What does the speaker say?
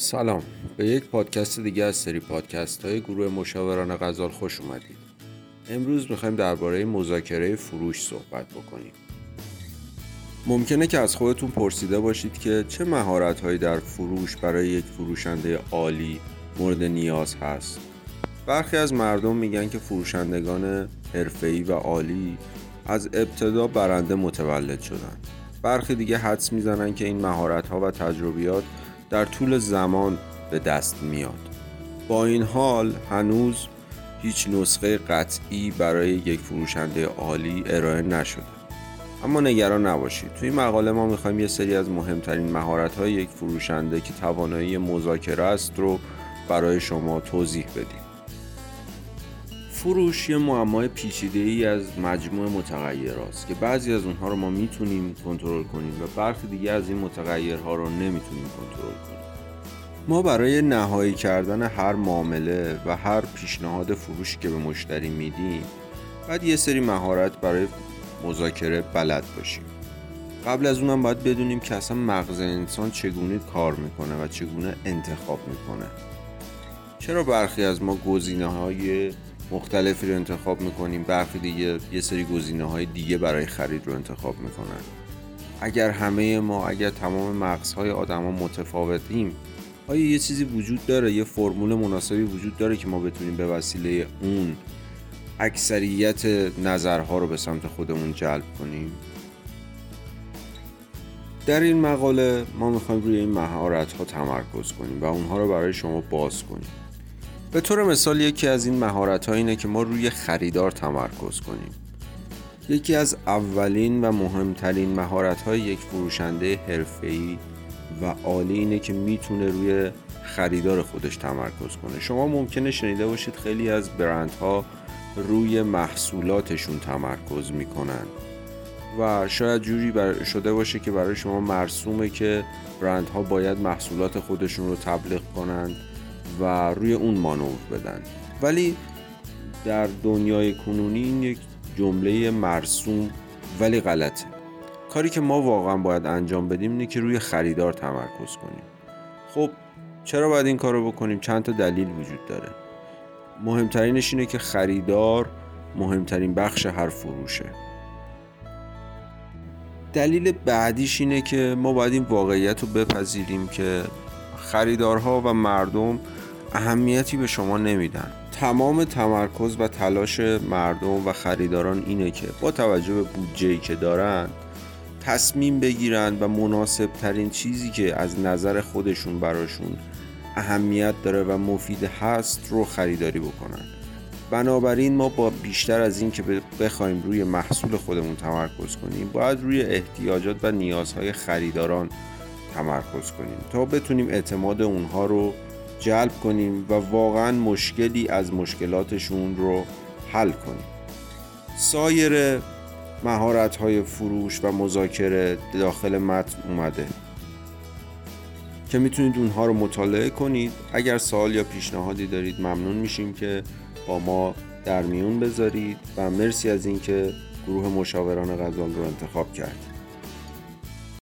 سلام. به یک پادکست دیگه از سری پادکست های گروه مشاوران غزال خوش اومدید. امروز می‌خوایم درباره مذاکره فروش صحبت بکنیم. ممکنه که از خودتون پرسیده باشید که چه مهارت هایی در فروش برای یک فروشنده عالی مورد نیاز هست. برخی از مردم میگن که فروشندگان حرفه‌ای و عالی از ابتدا برنده متولد شدن. برخی دیگه حدس می‌زنن که این مهارت ها و تجربیات در طول زمان به دست میاد. با این حال هنوز هیچ نسخه قطعی برای یک فروشنده عالی ارائه نشده. اما نگران نباشید. توی مقاله ما می‌خوایم یه سری از مهمترین مهارت های یک فروشنده که توانایی مذاکره است رو برای شما توضیح بدیم. فروش یه معمای پیچیده ای از مجموع متغیر است که بعضی از اونها رو ما می‌تونیم کنترل کنیم و برخی دیگه از این متغیرها رو نمی‌تونیم کنترل کنیم. ما برای نهایی کردن هر معامله و هر پیشنهاد فروشی که به مشتری میدیم باید یه سری مهارت برای مذاکره بلد باشیم. قبل از اونم باید بدونیم که اصلا مغز انسان چگونه کار می‌کنه و چگونه انتخاب می‌کنه. چرا برخی از ما گزینه های مختلفی رو انتخاب می‌کنیم برخی دیگه یه سری گزینه های دیگه برای خرید رو انتخاب می‌کنن. اگر همه ما اگر تمام مغزهای آدما متفاوتیم آیا یه چیزی وجود داره یه فرمول مناسبی وجود داره که ما بتونیم به وسیله اون اکثریت نظرها رو به سمت خودمون جلب کنیم؟ در این مقاله ما می‌خوایم روی این مهارت ها تمرکز کنیم و اونها رو برای شما باز کنیم. به طور مثال یکی از این مهارت ها اینه که ما روی خریدار تمرکز کنیم. یکی از اولین و مهمترین مهارت های یک فروشنده حرفه‌ای و عالی اینه که می‌تونه روی خریدار خودش تمرکز کنه. شما ممکنه شنیده باشید خیلی از برندها روی محصولاتشون تمرکز می‌کنن. و شاید جوری شده باشه که برای شما مرسومه که برندها باید محصولات خودشون رو تبلیغ کنند. و روی اون مانور بدن. ولی در دنیای کنونی این یک جمله مرسوم ولی غلطه. کاری که ما واقعا باید انجام بدیم اینه که روی خریدار تمرکز کنیم. خب چرا باید این کار رو بکنیم؟ چند تا دلیل وجود داره. مهمترینش اینه که خریدار مهمترین بخش هر فروشه. دلیل بعدیش اینه که ما باید این واقعیت رو بپذیریم که خریدارها و مردم اهمیتی به شما نمیدن. تمام تمرکز و تلاش مردم و خریداران اینه که با توجه به بودجه که دارن تصمیم بگیرن و مناسب ترین چیزی که از نظر خودشون براشون اهمیت داره و مفید هست رو خریداری بکنن. بنابراین ما با بیشتر از این که بخوایم روی محصول خودمون تمرکز کنیم باید روی احتیاجات و نیازهای خریداران تمرکز کنیم تا بتونیم اعتماد اونها رو جلب کنیم و واقعا مشکلی از مشکلاتشون رو حل کنیم. سایر مهارت های فروش و مذاکره داخل متن اومده. که می‌تونید اونها رو مطالعه کنید. اگر سوال یا پیشنهادی دارید ممنون میشیم که با ما در میون بذارید. و مرسی از اینکه گروه مشاوران غزال رو انتخاب کردید.